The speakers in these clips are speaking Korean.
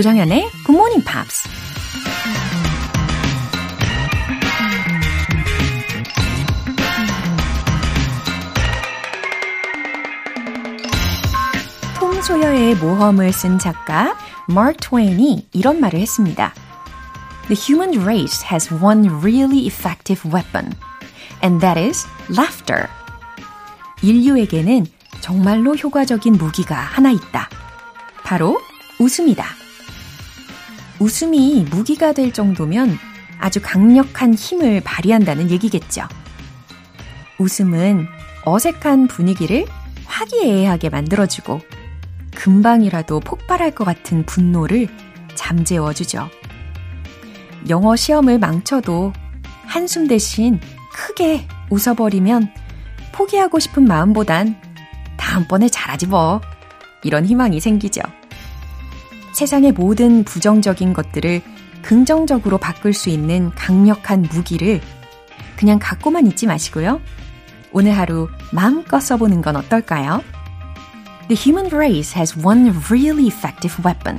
조정현의 Good Morning Pops. 톰 소여의 모험을 쓴 작가 마크 트웨인이 이런 말을 했습니다. The human race has one really effective weapon, and that is laughter. 인류에게는 정말로 효과적인 무기가 하나 있다. 바로 웃음이다. 웃음이 무기가 될 정도면 아주 강력한 힘을 발휘한다는 얘기겠죠. 웃음은 어색한 분위기를 화기애애하게 만들어주고 금방이라도 폭발할 것 같은 분노를 잠재워주죠. 영어 시험을 망쳐도 한숨 대신 크게 웃어버리면 포기하고 싶은 마음보단 다음번에 잘하지 뭐. 이런 희망이 생기죠. 세상의 모든 부정적인 것들을 긍정적으로 바꿀 수 있는 강력한 무기를 그냥 갖고만 있지 마시고요. 오늘 하루 마음껏 써보는 건 어떨까요? The human race has one really effective weapon,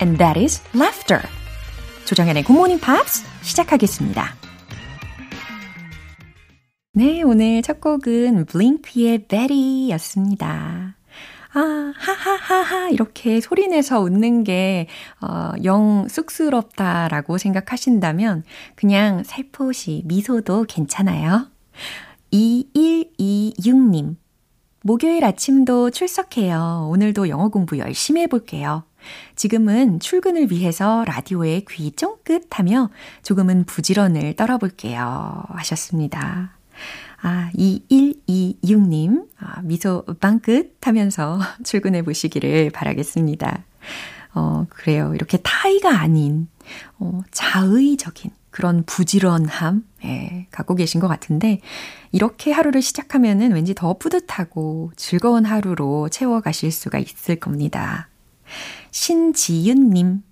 and that is laughter. 조정현의 Good Morning Pops 시작하겠습니다. 네, 오늘 첫 곡은 블링크의 Betty 였습니다. 아, 하하하하, 이렇게 소리내서 웃는 게, 어, 영 쑥스럽다라고 생각하신다면, 그냥 살포시 미소도 괜찮아요. 2126님. 목요일 아침도 출석해요. 오늘도 영어 공부 열심히 해볼게요. 지금은 출근을 위해서 라디오에 귀 쫑긋 하며 조금은 부지런을 떨어볼게요. 하셨습니다. 아, 2126님, 아, 미소 빵끝 하면서 출근해 보시기를 바라겠습니다. 어, 그래요. 이렇게 타이가 아닌, 어, 자의적인 그런 부지런함, 예, 갖고 계신 것 같은데, 이렇게 하루를 시작하면은 왠지 더 뿌듯하고 즐거운 하루로 채워가실 수가 있을 겁니다. 신지윤님,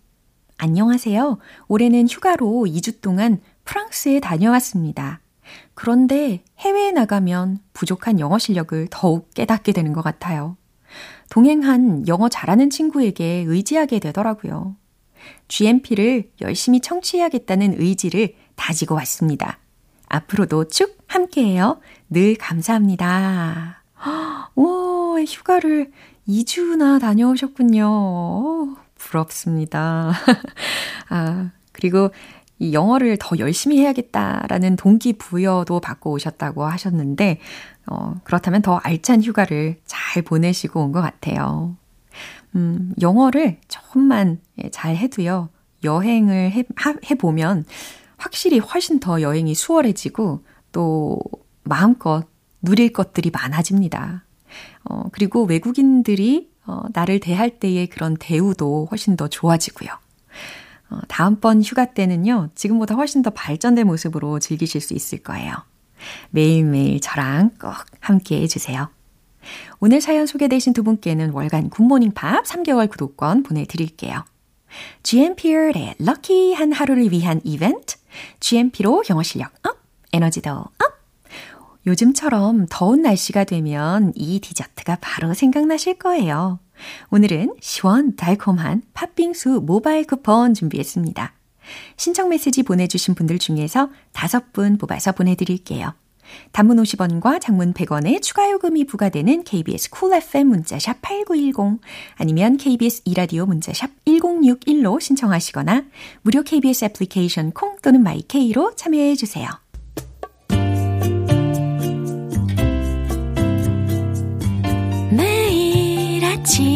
안녕하세요. 올해는 휴가로 2주 동안 프랑스에 다녀왔습니다. 그런데 해외에 나가면 부족한 영어 실력을 더욱 깨닫게 되는 것 같아요. 동행한 영어 잘하는 친구에게 의지하게 되더라고요. GMP를 열심히 청취해야겠다는 의지를 다지고 왔습니다. 앞으로도 쭉 함께해요. 늘 감사합니다. 오, 휴가를 2주나 다녀오셨군요. 부럽습니다. 아, 그리고 이 영어를 더 열심히 해야겠다라는 동기부여도 받고 오셨다고 하셨는데, 어, 그렇다면 더 알찬 휴가를 잘 보내시고 온 것 같아요. 음, 영어를 조금만 예, 잘 해도요, 여행을 해, 해보면 확실히 훨씬 더 여행이 수월해지고 또 마음껏 누릴 것들이 많아집니다. 어, 그리고 외국인들이 어, 나를 대할 때의 그런 대우도 훨씬 더 좋아지고요. 어, 다음번 휴가 때는요, 지금보다 훨씬 더 발전된 모습으로 즐기실 수 있을 거예요. 매일매일 저랑 꼭 함께 해주세요. 오늘 사연 소개되신 두 분께는 월간 굿모닝 팝 3개월 구독권 보내드릴게요. GMP의 럭키한 하루를 위한 이벤트, GMP로 영어 실력 up, 에너지도 up! 요즘처럼 더운 날씨가 되면 이 디저트가 바로 생각나실 거예요. 오늘은 시원 달콤한 팥빙수 모바일 쿠폰 준비했습니다. 신청 메시지 보내주신 분들 중에서 다섯 분 뽑아서 보내드릴게요. 단문 50원과 장문 100원의 추가 요금이 부과되는 KBS Cool FM 문자샵 8910 아니면 KBS 이라디오 문자샵 1061로 신청하시거나 무료 KBS 애플리케이션 콩 또는 마이케이로 참여해 주세요. 매일 아침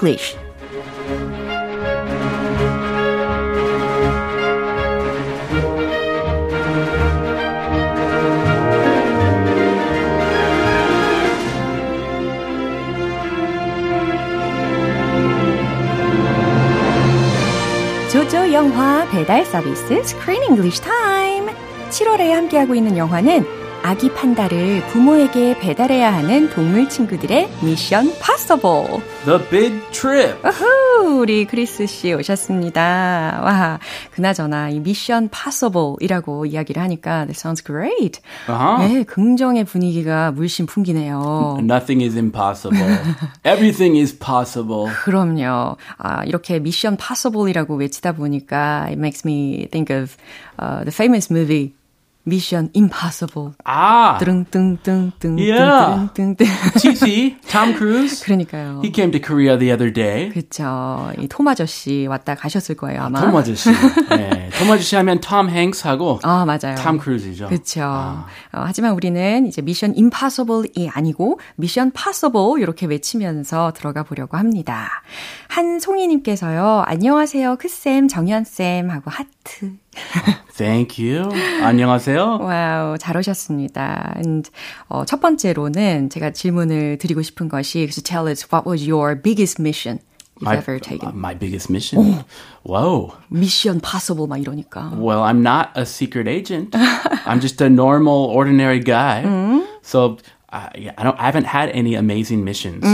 English. 조조 영화 배달 서비스 Screen English Time. 7월에 함께하고 있는 영화는 아기 판다를 부모에게 배달해야 하는 동물 친구들의 mission possible. The Big Trip. 우후, 우리 크리스 씨 오셨습니다. 와, 그나저나 이 mission possible이라고 이야기를 하니까 that sounds great. Uh-huh. 네, 긍정의 분위기가 물씬 풍기네요. Nothing is impossible. Everything is possible. 그럼요. 아, 이렇게 mission possible이라고 외치다 보니까 it makes me think of uh, the famous movie Mission Impossible. 아. 드릉등등등. Yeah. 드릉등등. TC, Tom Cruise. 그러니까요. He came to Korea the other day. 그렇죠. 이 톰 아저씨 왔다 가셨을 거예요, 아마. 톰 아저씨. 네. 톰 아저씨 하면 톰 행크스하고 아, 맞아요. 톰 크루즈죠. 그렇죠. 아. 어, 하지만 우리는 이제 Mission Impossible이 아니고 mission possible 이렇게 외치면서 들어가 보려고 합니다. 한송이 님께서요. 안녕하세요. 크쌤, 정현 쌤하고 핫 하트. Thank you. 안녕하세요. 와우, 잘 오셨습니다. And, 어, 첫 번째로는 제가 질문을 드리고 싶은 것이 So tell us what was your biggest mission you've My, ever taken? my biggest mission. Whoa. mission possible 막 이러니까. Well, I'm not a secret agent. I'm just a normal, ordinary guy. So I, yeah, I don't. I haven't had any amazing missions.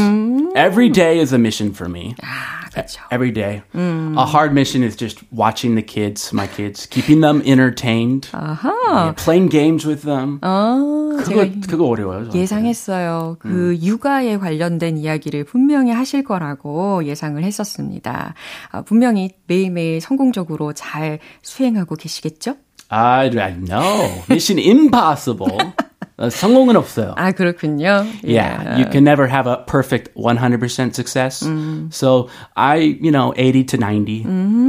Every day is a mission for me. 아, 그렇죠. Every day. A hard mission is just watching the kids, my kids, keeping them entertained, yeah, playing games with them. 어, 그거 제가 그거 어려워요. 저한테. 예상했어요. 그 육아에 관련된 이야기를 분명히 하실 거라고 예상을 했었습니다. 아, 분명히 매일매일 성공적으로 잘 수행하고 계시겠죠? I, I know. Mission impossible. 어, 성공은 없어요. 아, 그렇군요. Yeah, you can never have a perfect 100% success. So I, you know, 80 to 90.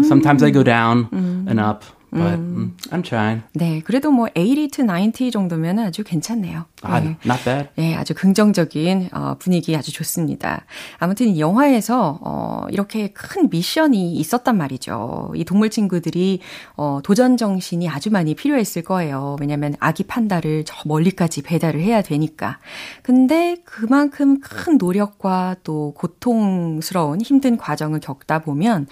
Sometimes I go down and up, But mm, I'm trying. 네, 그래도 뭐 80 to 90 정도면 아주 괜찮네요. Ah, 네. not bad. 네, 아주 긍정적인 어, 분위기 아주 좋습니다. 아무튼 이 영화에서 어, 이렇게 큰 미션이 있었단 말이죠. 이 동물 친구들이 어, 도전 정신이 아주 많이 필요했을 거예요. 왜냐하면 아기 판다를 저 멀리까지 배달을 해야 되니까. 근데 그만큼 큰 노력과 또 고통스러운 힘든 과정을 겪다 보면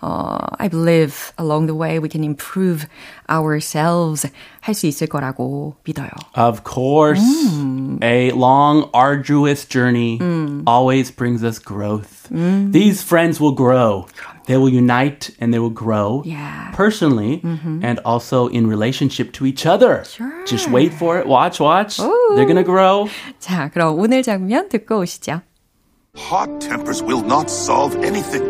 어, I believe along the way we can improve ourselves 할 수 있을 거라고 믿어요. Of course, a long, arduous journey always brings us growth. These friends will grow. They will unite and they will grow Yeah. personally and also in relationship to each other. Sure. Just wait for it. Watch, watch. They're going to grow. 자, 그럼 오늘 장면 듣고 오시죠. Hot tempers will not solve anything.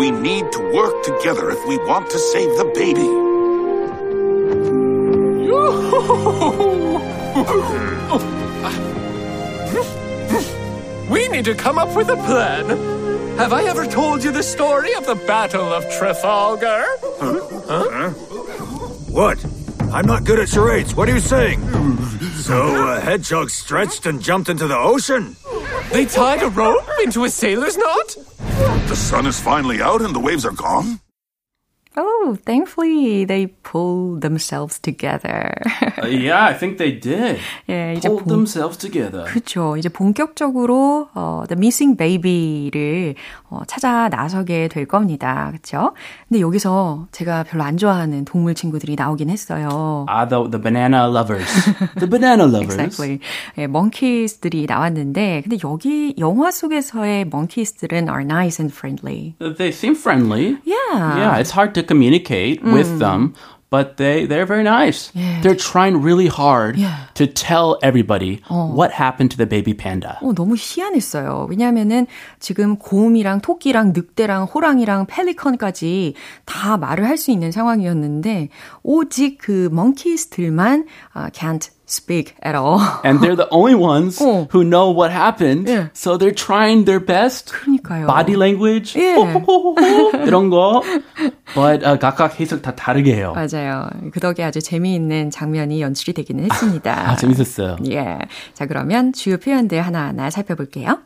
We need to work together if we want to save the baby. We need to come up with a plan. Have I ever told you the story of the Battle of Trafalgar? What? I'm not good at charades. What are you saying? So a hedgehog stretched and jumped into the ocean? They tied a rope into a sailor's knot? The sun is finally out and the waves are gone. Oh, thankfully they pulled themselves together. Uh, yeah, I think they did. 예, 이제 Pulled 본, themselves together. 그쵸. 이제 본격적으로 어, The Missing Baby를 어, 찾아 나서게 될 겁니다. 그쵸? 근데 여기서 제가 별로 안 좋아하는 동물 친구들이 나오긴 했어요. Ah, the, the banana lovers. the banana lovers. Exactly. 예, monkeys들이 나왔는데, 근데 여기 영화 속에서의 monkeys들은 are nice and friendly. They seem friendly. Yeah. Yeah, it's hard to communicate with them, but they, they're very nice. They're trying really hard Yeah. to tell everybody what happened to the baby panda. 어, 너무 희한했어요. 왜냐하면은 지금 곰이랑 토끼랑 늑대랑 호랑이랑 펠리컨까지 다 말을 할 수 있는 상황이었는데 오직 그 monkeys들만 uh, can't speak at all. And they're the only ones 어. who know what happened. Yeah. So they're trying their best. 그러니까요. Body language. 예. 이런 거. But uh, 각각 해석 다 다르게 해요. 맞아요. 그 덕에 아주 재미있는 장면이 연출이 되기는 했습니다. 아, 재밌었어요. 예. 자, 그러면 주요 표현들 하나하나 살펴볼게요.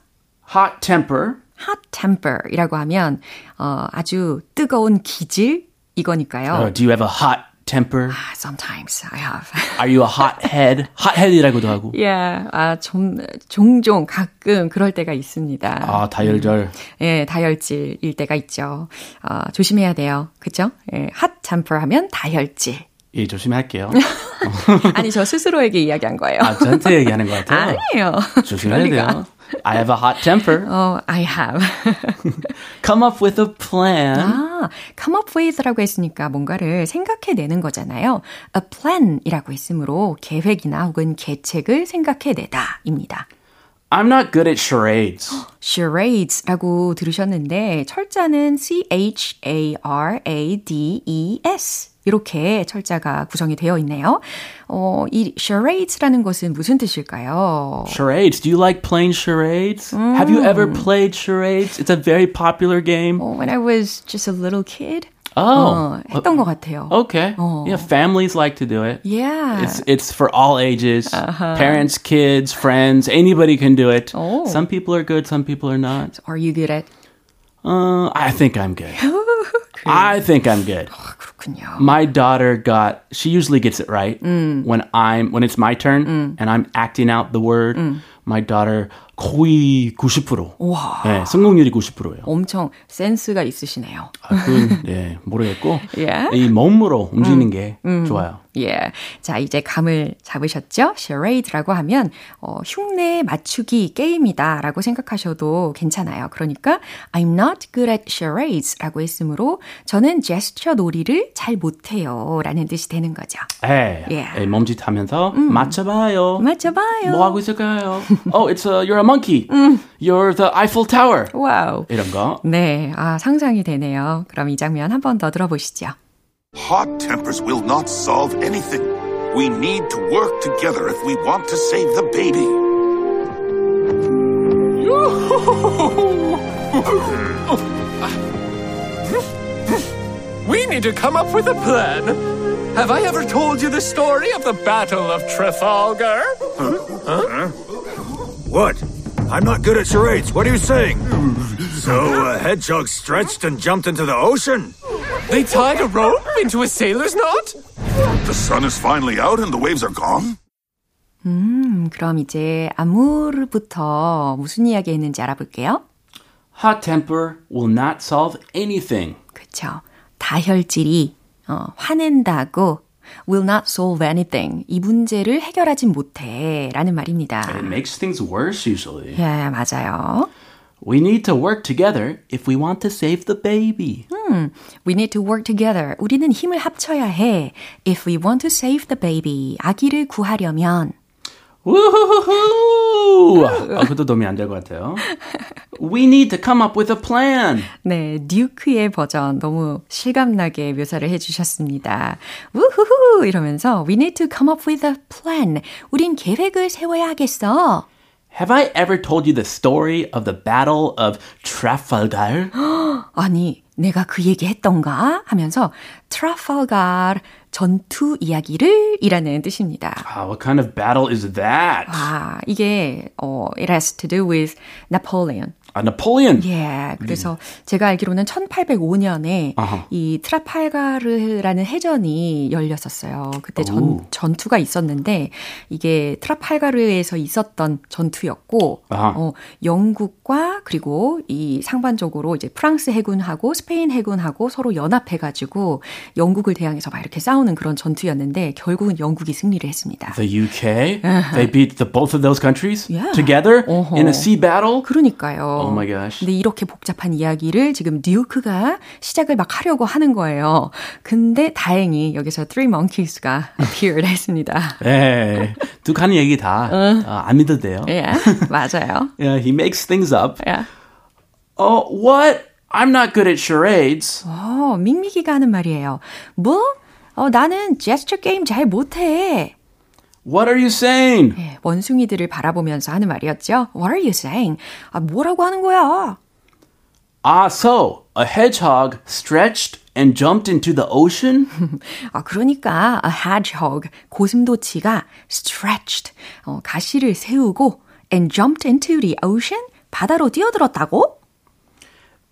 Hot temper. hot temper이라고 하면 어, 아주 뜨거운 기질 이거니까요. Uh, do you have a hot temper? Sometimes I have. Are you a hot head? hot head이라고도 하고. yeah, 아, 좀, 종종 가끔 그럴 때가 있습니다. 아, 다혈절. 예, 다혈질일 때가 있죠. 어, 조심해야 돼요. 그죠? 예, 핫 temper 하면 다혈질. 예, 조심할게요. 아니, 저 스스로에게 이야기한 거예요. 아, 저한테 얘기하는 것 같아요. 아니에요. 조심해야. 돼요. I have a hot temper. 어, I have. Come up with a plan. 아, come up with라고 했으니까 뭔가를 생각해내는 거잖아요. A plan이라고 했으므로 계획이나 혹은 계책을 생각해내다입니다. I'm not good at charades. charades라고 들으셨는데 철자는 C-H-A-R-A-D-E-S 이렇게 철자가 구성이 되어 있네요. 어, 이 charades라는 것은 무슨 뜻일까요? Charades. Do you like playing charades? Have you ever played charades? It's a very popular game. Oh, when I was just a little kid, Oh, 어, 했던 것 같아요. okay. Yeah, families like to do it. Yeah. It's it's for all ages. Parents, kids, friends, anybody can do it. Oh. Some people are good, some people are not. Are you good at? Uh, I think I'm good. I think I'm good. 그렇군요. My daughter got she usually gets it right when I'm when it's my turn and I'm acting out the word. My daughter 거의 90%. 와. 네, 성공률이 90%예요. 엄청 센스가 있으시네요. 아, 그건 예, 모르겠고 Yeah. 이 몸으로 움직이는 게 좋아요. 예. 자, 이제 감을 잡으셨죠? charade라고 하면 어, 흉내 맞추기 게임이다라고 생각하셔도 괜찮아요. 그러니까 I'm not good at charades 라고 했으므로 저는 제스처 놀이를 잘 못해요라는 뜻이 되는 거죠. 예, 예. 예, 몸짓하면서 맞춰봐요. 맞춰봐요. 뭐 하고 있을까요? oh, it's a, you're a monkey. You're the Eiffel Tower. 와우. 이런 거. 네, 아, 상상이 되네요. 그럼 이 장면 한 번 더 들어보시죠. Hot tempers will not solve anything. We need to work together if we want to save the baby. We need to come up with a plan. Have I ever told you the story of the Battle of Trafalgar? What? I'm not good at charades. What are you saying? so a hedgehog stretched and jumped into the ocean? They tied a rope into a sailor's knot? The sun is finally out and the waves are gone. 음, 그럼 이제 아무르부터 무슨 이야기 했는지 알아볼게요. Hot temper will not solve anything. 그쵸. 다혈질이 어, 화낸다고 will not solve anything. 이 문제를 해결하진 못해 라는 말입니다. It makes things worse usually. 예, 맞아요. We need to work together if we want to save the baby. We need to work together. 우리는 힘을 합쳐야 해. If we want to save the baby. 아기를 구하려면. 우후후후! 아, 그것도 도움이 안 될 것 같아요. We need to come up with a plan. 네, 듀크의 버전 너무 실감나게 묘사를 해주셨습니다. 우후후! 이러면서 We need to come up with a plan. 우린 계획을 세워야 하겠어. Have I ever told you the story of the Battle of Trafalgar? 아니, 내가 그 얘기 했던가? 하면서 트라팔가르 전투 이야기를 이라는 뜻입니다. Ah, what kind of battle is that? 아, 이게 어 it has to do with Napoleon. A Napoleon. 예. 그래서 제가 알기로는 1805년에 아하. 이 트라팔가르라는 해전이 열렸었어요. 그때 전, 오. 전투가 있었는데 이게 트라팔가르에서 있었던 전투였고 아하. 어, 영국과 그리고 이 상반적으로 이제 프랑스 해군하고 스페인 해군하고 서로 연합해 가지고 영국을 대항해서 막 이렇게 싸우는 그런 전투였는데 결국은 영국이 승리를 했습니다. The UK. They beat the both of those countries Yeah. together 어허. in a sea battle. 그러니까요. Oh my gosh. 근데 이렇게 복잡한 이야기를 지금 듀크가 시작을 막 하려고 하는 거예요. 근데 다행히 여기서 Three Monkeys가 appeared 했습니다. 예. 두 가는 얘기 다 아, 안 믿어도 돼요. 예, 맞아요. Yeah, he makes things up. 예. Oh, what? I'm not good at charades. 어, 밍밍이가 하는 말이에요. 뭐? 어, 나는 제스처 게임 잘 못해. What are you saying? 예, 원숭이들을 바라보면서 하는 말이었죠. What are you saying? 아, 뭐라고 하는 거야? Ah, so a hedgehog stretched and jumped into the ocean? 아, 그러니까 a hedgehog, 고슴도치가 stretched, 어, 가시를 세우고 and jumped into the ocean, 바다로 뛰어들었다고?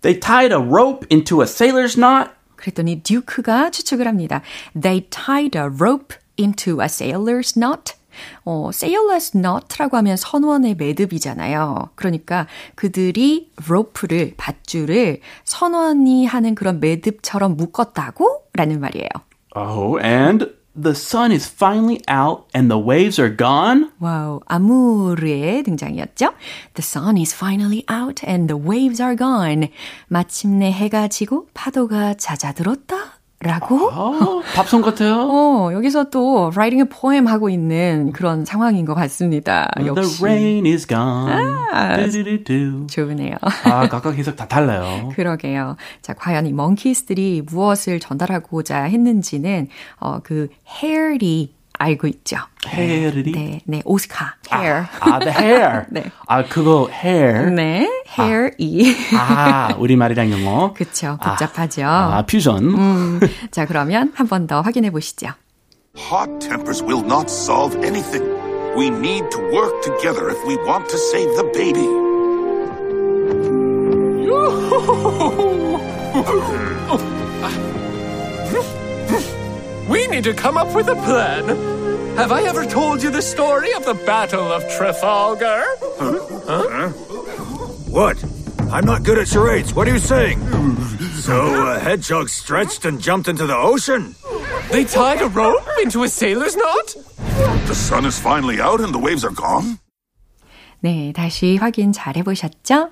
They tied a rope into a sailor's knot? 그랬더니 듀크가 추측을 합니다. They tied a rope into a sailor's knot. 어, sailor's knot라고 하면 선원의 매듭이잖아요. 그러니까 그들이 로프를, 밧줄을 선원이 하는 그런 매듭처럼 묶었다고? 라는 말이에요. Oh, and the sun is finally out and the waves are gone? 와우, 아무르의 등장이었죠. The sun is finally out and the waves are gone. 마침내 해가 지고 파도가 잦아들었다. 라고? 아, 팝송 같아요. 어, 여기서 또 writing a poem 하고 있는 그런 상황인 것 같습니다. 역시. The rain is gone. 아, 두두두두. 좋으네요. 아, 각각 해석 다 달라요. 그러게요. 자, 과연 이 monkeys들이 무엇을 전달하고자 했는지는 어, 그 hair이 알고 있죠. hair이? 네, 네, 오스카 hair. 아, the hair. 네. 아, 그거 hair. 네, hair이. 아, 우리말이랑 영어. 그쵸, 복잡하죠. 아, 퓨전. 음, 자, 그러면 한 번 더 확인해 보시죠. Hot tempers will not solve anything. We need to work together if we want to save the baby. We need to come up with a plan. Have I ever told you the story of the Battle of Trafalgar? What? I'm not good at charades. What are you saying? so a hedgehog stretched and jumped into the ocean? They tied a rope into a sailor's knot? The sun is finally out and the waves are gone? 네, 다시 확인 잘 해보셨죠?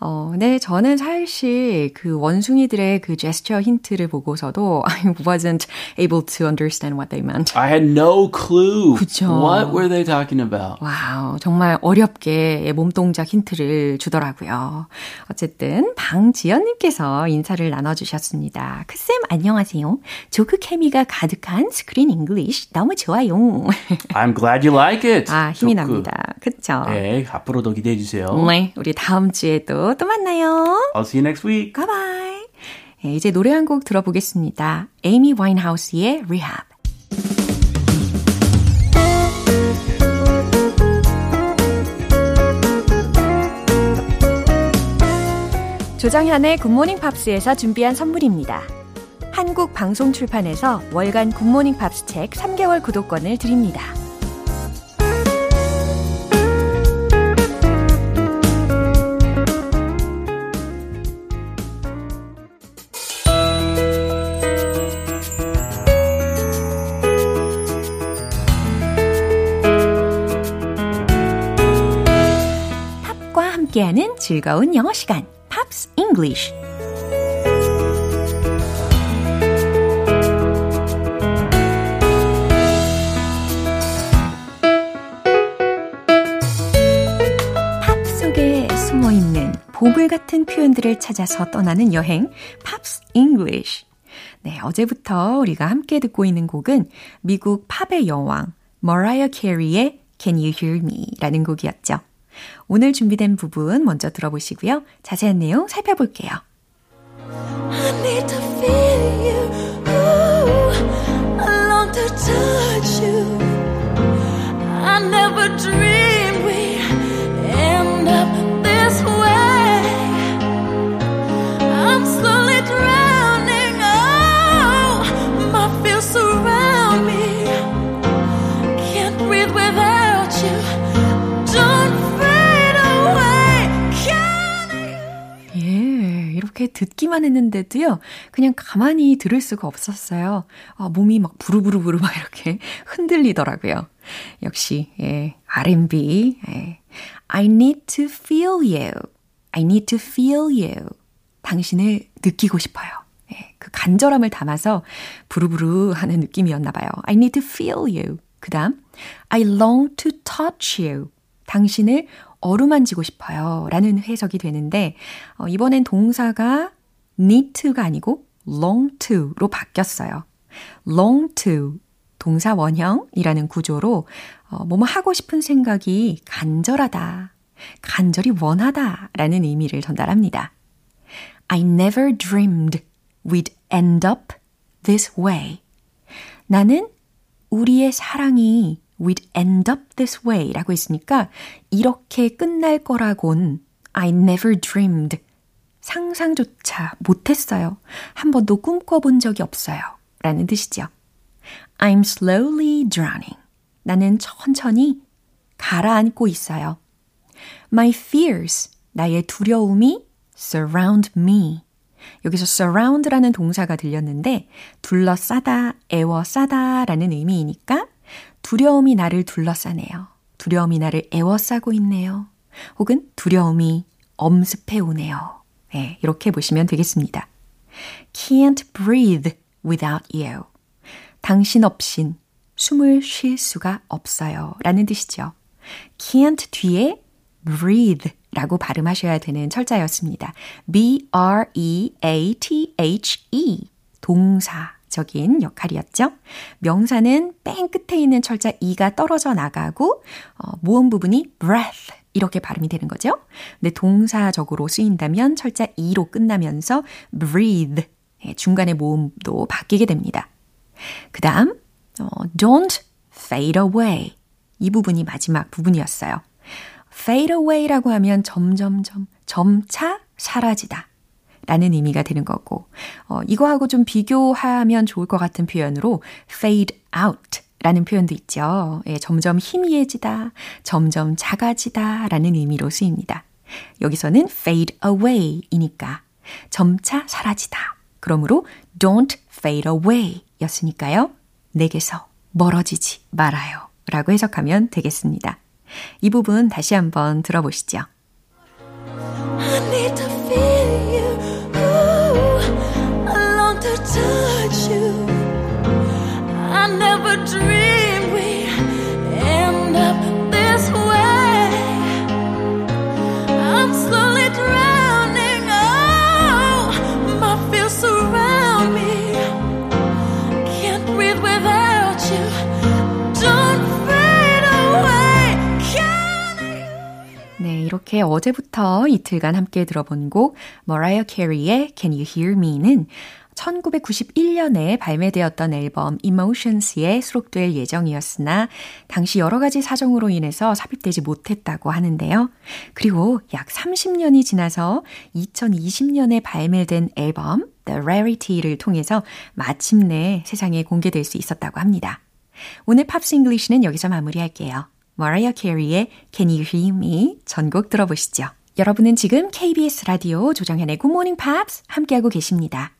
어, 네, 저는 사실 그 원숭이들의 그 제스처 힌트를 보고서도 I wasn't able to understand what they meant. I had no clue. 그쵸. What were they talking about? 와우, 정말 어렵게 몸동작 힌트를 주더라고요. 어쨌든 방지연님께서 인사를 나눠주셨습니다. 크쌤 안녕하세요. 조크 케미가 가득한 Screen English 너무 좋아요. I'm glad you like it. 아, 힘이 조크. 납니다. 그쵸? 네, 앞으로도 기대해 주세요. 네, 우리 다음 주에도 또 만나요. I'll see you next week. 바이바이. 네, 이제 노래 한 곡 들어보겠습니다. 에이미 와인하우스의 Rehab. 조정현의 Good Morning Pops에서 준비한 선물입니다. 한국 방송 출판에서 월간 Good Morning Pops 책 3개월 구독권을 드립니다. 즐거운 영어 시간, Pops English. 팝 속에 숨어 있는 보물 같은 표현들을 찾아서 떠나는 여행, Pops English. 네, 어제부터 우리가 함께 듣고 있는 곡은 미국 팝의 여왕, 머라이어 캐리의 Can You Hear Me? 라는 곡이었죠. 오늘 준비된 부분 먼저 들어보시고요. 자세한 내용 살펴볼게요. I need to 이렇게 듣기만 했는데도요, 그냥 가만히 들을 수가 없었어요. 아, 몸이 막 부르부르부르 막 이렇게 흔들리더라고요. 역시, 예, R&B. 예. I need to feel you. I need to feel you. 당신을 느끼고 싶어요. 예, 그 간절함을 담아서 부르부르 하는 느낌이었나 봐요. I need to feel you. 그 다음, I long to touch you. 당신을 어루만지고 싶어요. 라는 해석이 되는데, 어, 이번엔 동사가 need to가 아니고 long to로 바뀌었어요. long to, 동사 원형이라는 구조로, 어, 뭐뭐 하고 싶은 생각이 간절하다, 간절히 원하다 라는 의미를 전달합니다. I never dreamed we'd end up this way. 나는 우리의 사랑이 we'd end up this way 라고 했으니까 이렇게 끝날 거라곤 I never dreamed 상상조차 못했어요. 한 번도 꿈꿔본 적이 없어요. 라는 뜻이죠. I'm slowly drowning. 나는 천천히 가라앉고 있어요. My fears, 나의 두려움이 surround me. 여기서 surround라는 동사가 들렸는데 둘러싸다, 애워싸다 라는 의미이니까 두려움이 나를 둘러싸네요. 두려움이 나를 애워싸고 있네요. 혹은 두려움이 엄습해 오네요. 네, 이렇게 보시면 되겠습니다. Can't breathe without you. 당신 없인 숨을 쉴 수가 없어요. 라는 뜻이죠. can't 뒤에 breathe 라고 발음하셔야 되는 철자였습니다. B-R-E-A-T-H-E. 동사 적인 역할이었죠. 명사는 뺑 끝에 있는 철자 E가 떨어져 나가고, 어, 모음 부분이 breath. 이렇게 발음이 되는 거죠. 근데 동사적으로 쓰인다면 철자 E로 끝나면서 breathe. 예, 중간에 모음도 바뀌게 됩니다. 그 다음, 어, don't fade away. 이 부분이 마지막 부분이었어요. fade away라고 하면 점점점, 점차 사라지다. 라는 의미가 되는 거고, 어, 이거하고 좀 비교하면 좋을 것 같은 표현으로 fade out 라는 표현도 있죠. 예, 점점 희미해지다, 점점 작아지다 라는 의미로 쓰입니다. 여기서는 fade away 이니까 점차 사라지다. 그러므로 don't fade away 였으니까요. 내게서 멀어지지 말아요. 라고 해석하면 되겠습니다. 이 부분 다시 한번 들어보시죠. Touch you. I never dreamed we end up this way. I'm slowly drowning. Oh, my fears surround me. Can't breathe without you. Don't fade away. Can you? 네, 이렇게 어제부터 이틀간 함께 들어본 곡 머라이어 캐리의 Can You Hear Me는 1991년에 발매되었던 앨범 Emotions에 수록될 예정이었으나 당시 여러 가지 사정으로 인해서 삽입되지 못했다고 하는데요. 그리고 약 30년이 지나서 2020년에 발매된 앨범 The Rarity를 통해서 마침내 세상에 공개될 수 있었다고 합니다. 오늘 Pops English는 여기서 마무리할게요. 머라이어 캐리의 Can You Hear Me 전곡 들어보시죠. 여러분은 지금 KBS 라디오 조정현의 Good Morning Pops 함께하고 계십니다.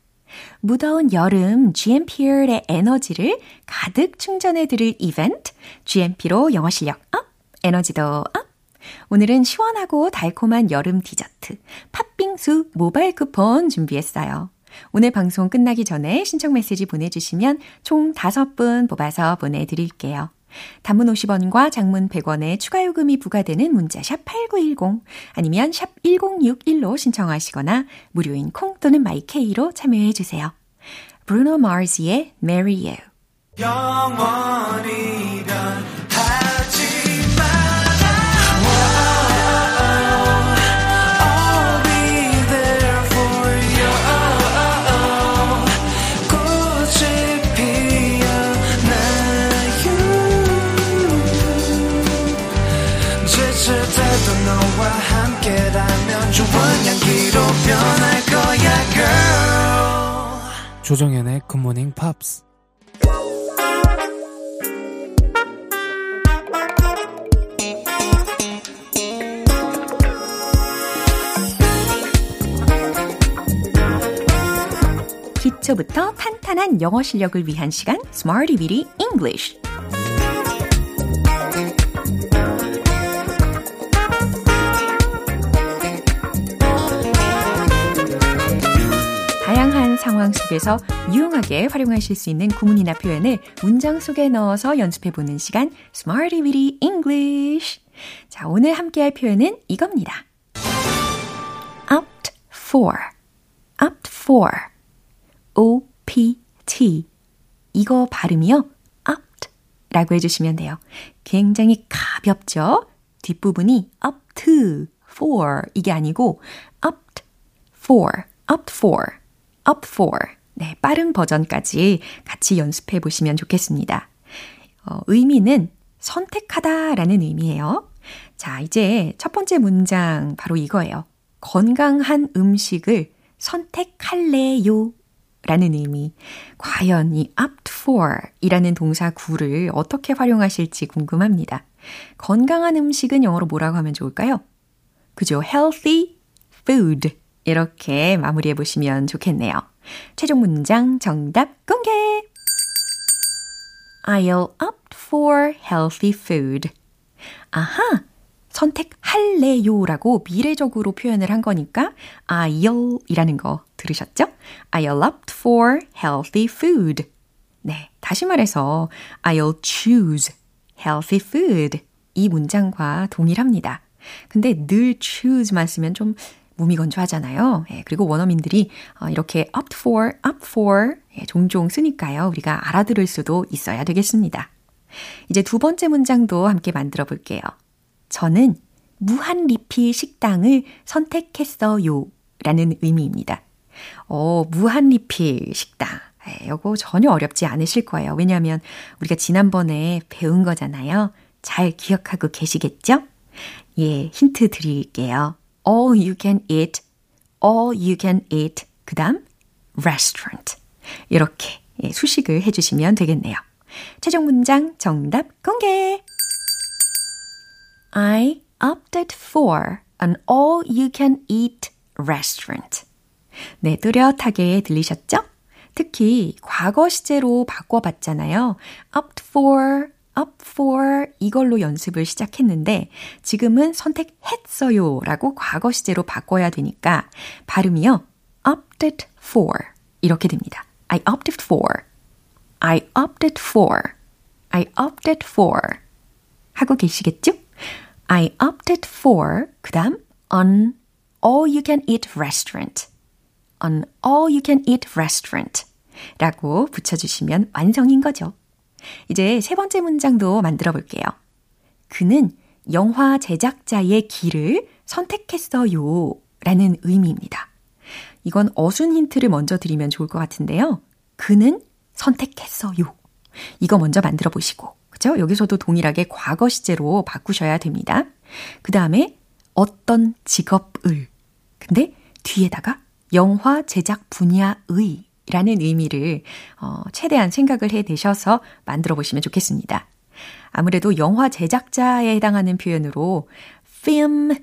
무더운 여름 GMP의 에너지를 가득 충전해 드릴 이벤트 GMP로 영어 실력 up, 에너지도 up. 오늘은 시원하고 달콤한 여름 디저트 팥빙수 모바일 쿠폰 준비했어요. 오늘 방송 끝나기 전에 신청 메시지 보내주시면 총 5분 뽑아서 보내드릴게요. 단문 50원과 장문 100원의 추가 요금이 부과되는 문자 샵 8910 아니면 샵 1061로 신청하시거나 무료인 콩 또는 마이케이로 참여해 주세요. 브루노 마르스의 Marry You 조정현의 굿모닝 팝스 기초부터 탄탄한 영어 실력을 위한 시간 Smarty Bitty English 속에서 유용하게 활용하실 수 있는 구문이나 표현을 문장 속에 넣어서 연습해보는 시간 Smarty Bitty English 자, 오늘 함께할 표현은 이겁니다. opt for, opt for, O-P-T 이거 발음이요. opt 라고 해주시면 돼요. 굉장히 가볍죠? 뒷부분이 up to, for 이게 아니고 opt for, opt for, opt for 네, 빠른 버전까지 같이 연습해 보시면 좋겠습니다. 어, 의미는 선택하다 라는 의미예요. 자, 이제 첫 번째 문장 바로 이거예요. 건강한 음식을 선택할래요? 라는 의미. 과연 이 opt for 이라는 동사 구를 어떻게 활용하실지 궁금합니다. 건강한 음식은 영어로 뭐라고 하면 좋을까요? 그죠? healthy food. 이렇게 마무리해 보시면 좋겠네요. 최종 문장 정답 공개! I'll opt for healthy food. 아하! 선택할래요 라고 미래적으로 표현을 한 거니까 I'll 이라는 거 들으셨죠? I'll opt for healthy food. 네, 다시 말해서 I'll choose healthy food. 이 문장과 동일합니다. 근데 늘 choose만 쓰면 좀 무미건조하잖아요. 예, 그리고 원어민들이 어, 이렇게 opt for, opt for 예, 종종 쓰니까요. 우리가 알아들을 수도 있어야 되겠습니다. 이제 두 번째 문장도 함께 만들어 볼게요. 저는 무한 리필 식당을 선택했어요. 라는 의미입니다. 어, 무한 리필 식당. 예, 요거 전혀 어렵지 않으실 거예요. 왜냐하면 우리가 지난번에 배운 거잖아요. 잘 기억하고 계시겠죠? 예, 힌트 드릴게요. All you can eat, all you can eat. 그 다음, restaurant. 이렇게 예, 수식을 해주시면 되겠네요. 최종 문장 정답 공개! I opted for an all you can eat restaurant. 네, 뚜렷하게 들리셨죠? 특히 과거 시제로 바꿔봤잖아요. opt for, opt for 이걸로 연습을 시작했는데 지금은 선택했어요 라고 과거 시제로 바꿔야 되니까 발음이요. opted for 이렇게 됩니다. I opted for. I opted for. I opted for. 하고 계시겠죠? I opted for 그 다음 an all you can eat restaurant. an all you can eat restaurant 라고 붙여주시면 완성인 거죠. 이제 세 번째 문장도 만들어 볼게요. 그는 영화 제작자의 길을 선택했어요. 라는 의미입니다. 이건 어순 힌트를 먼저 드리면 좋을 것 같은데요. 그는 선택했어요. 이거 먼저 만들어 보시고. 그죠? 여기서도 동일하게 과거 시제로 바꾸셔야 됩니다. 그 다음에 어떤 직업을. 근데 뒤에다가 영화 제작 분야의 라는 의미를 어, 최대한 생각을 해 내셔서 만들어 보시면 좋겠습니다. 아무래도 영화 제작자에 해당하는 표현으로 film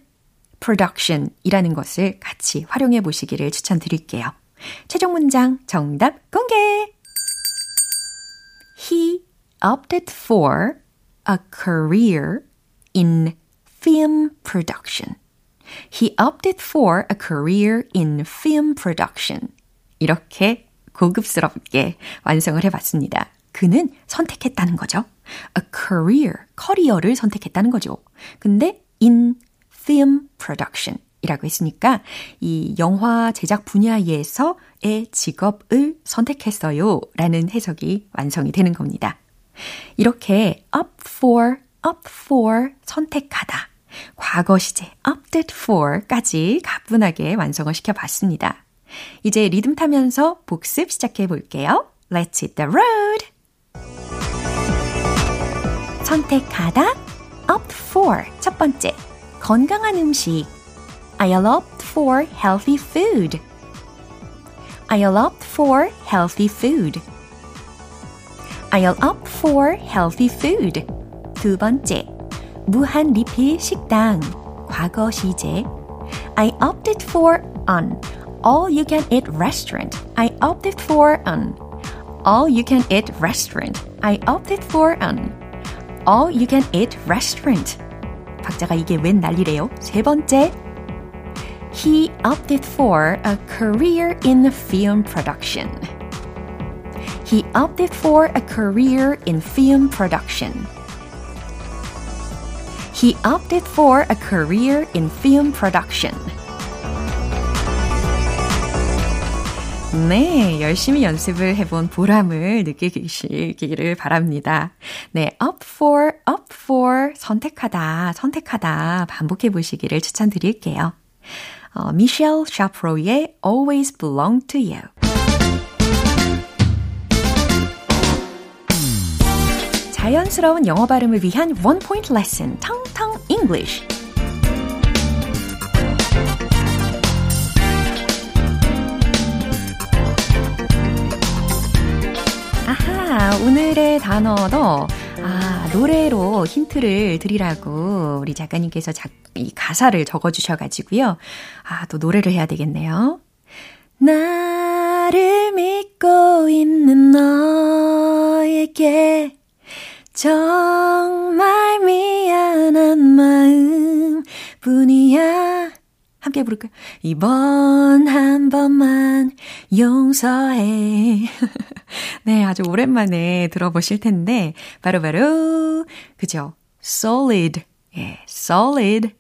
production 이라는 것을 같이 활용해 보시기를 추천드릴게요. 최종 문장 정답 공개! He opted for a career in film production. He opted for a career in film production. 이렇게 고급스럽게 완성을 해봤습니다. 그는 선택했다는 거죠. A career, 커리어를 선택했다는 거죠. 근데 in film production 이라고 했으니까 이 영화 제작 분야에서의 직업을 선택했어요 라는 해석이 완성이 되는 겁니다. 이렇게 up for, up for 선택하다. 과거 시제 opted for까지 가뿐하게 완성을 시켜봤습니다. 이제 리듬 타면서 복습 시작해 볼게요. Let's hit the road! 선택하다, opt for. 첫 번째, 건강한 음식. I'll opt for healthy food. I'll opt for healthy food. I'll opt for healthy food. 두 번째, 무한 리필 식당. 과거 시제. I opted for an all-you-can-eat restaurant. I opted for an all-you-can-eat restaurant. I opted for an all-you-can-eat restaurant. 박자가 이게 웬 난리래요? 세 번째. He opted for a career in film production. He opted for a career in film production. He opted for a career in film production. 네, 열심히 연습을 해본 보람을 느끼시기를 바랍니다. 네, up for, up for, 선택하다, 선택하다 반복해 보시기를 추천드릴게요. 어, 미셸 샤프로의 Always Belong to You. 자연스러운 영어 발음을 위한 원 포인트 레슨, 텅텅 English. 오늘의 단어도 아, 노래로 힌트를 드리라고 우리 작가님께서 작, 이 가사를 적어 주셔 가지고요. 아, 또 노래를 해야 되겠네요. 나를 믿고 있는 너에게 정말 미안한 마음 뿐이야. 함께 부를까요? 이번 한 번만 용서해. 네, 아주 오랜만에 들어보실 텐데, 바로바로, 바로, 그죠? solid. 예, solid.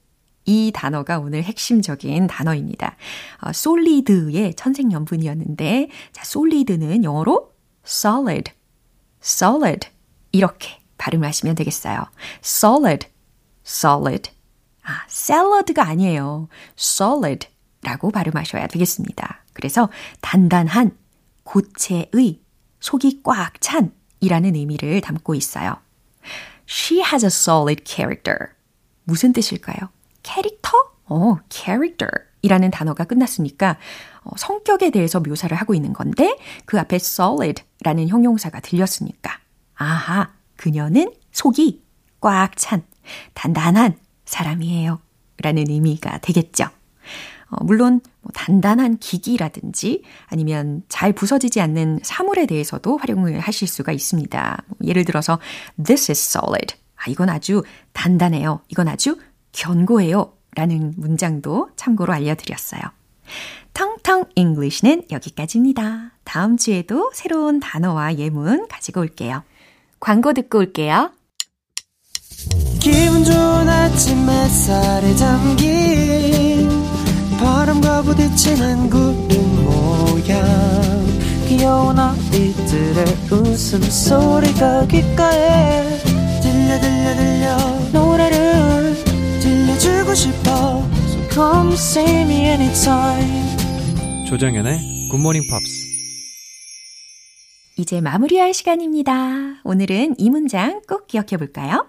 이 단어가 오늘 핵심적인 단어입니다. 어, solid의 천생연분이었는데, 자, solid는 영어로 solid, solid. 이렇게 발음을 하시면 되겠어요. solid, solid. 아, 샐러드가 아니에요. solid 라고 발음하셔야 되겠습니다. 그래서 단단한, 고체의, 속이 꽉 찬 이라는 의미를 담고 있어요. She has a solid character. 무슨 뜻일까요? 캐릭터? 어, character 이라는 단어가 끝났으니까 어, 성격에 대해서 묘사를 하고 있는 건데 그 앞에 solid 라는 형용사가 들렸으니까 아하, 그녀는 속이 꽉 찬, 단단한 사람이에요. 라는 의미가 되겠죠. 어, 물론 뭐 단단한 기기라든지 아니면 잘 부서지지 않는 사물에 대해서도 활용을 하실 수가 있습니다. 뭐 예를 들어서 This is solid. 아, 이건 아주 단단해요. 이건 아주 견고해요. 라는 문장도 참고로 알려드렸어요. 텅텅 English는 여기까지입니다. 다음 주에도 새로운 단어와 예문 가지고 올게요. 광고 듣고 올게요. 기분 좋은 아침 햇살에 담긴 바람과 부딪히는 구름 모양 귀여운 아이들의 웃음소리가 귓가에 들려 들려 들려 노래를 들려주고 싶어 So come see me anytime 조정연의 굿모닝 팝스 이제 마무리할 시간입니다. 오늘은 이 문장 꼭 기억해 볼까요?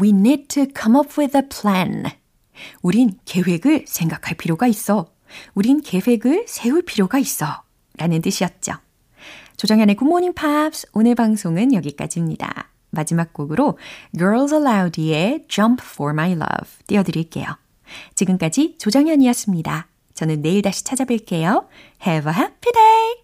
We need to come up with a plan. 우린 계획을 생각할 필요가 있어. 우린 계획을 세울 필요가 있어. 라는 뜻이었죠. 조정현의 Good Morning Pops 오늘 방송은 여기까지입니다. 마지막 곡으로 Girls Aloud의 Jump for My Love 띄워드릴게요. 지금까지 조정현이었습니다. 저는 내일 다시 찾아뵐게요. Have a happy day!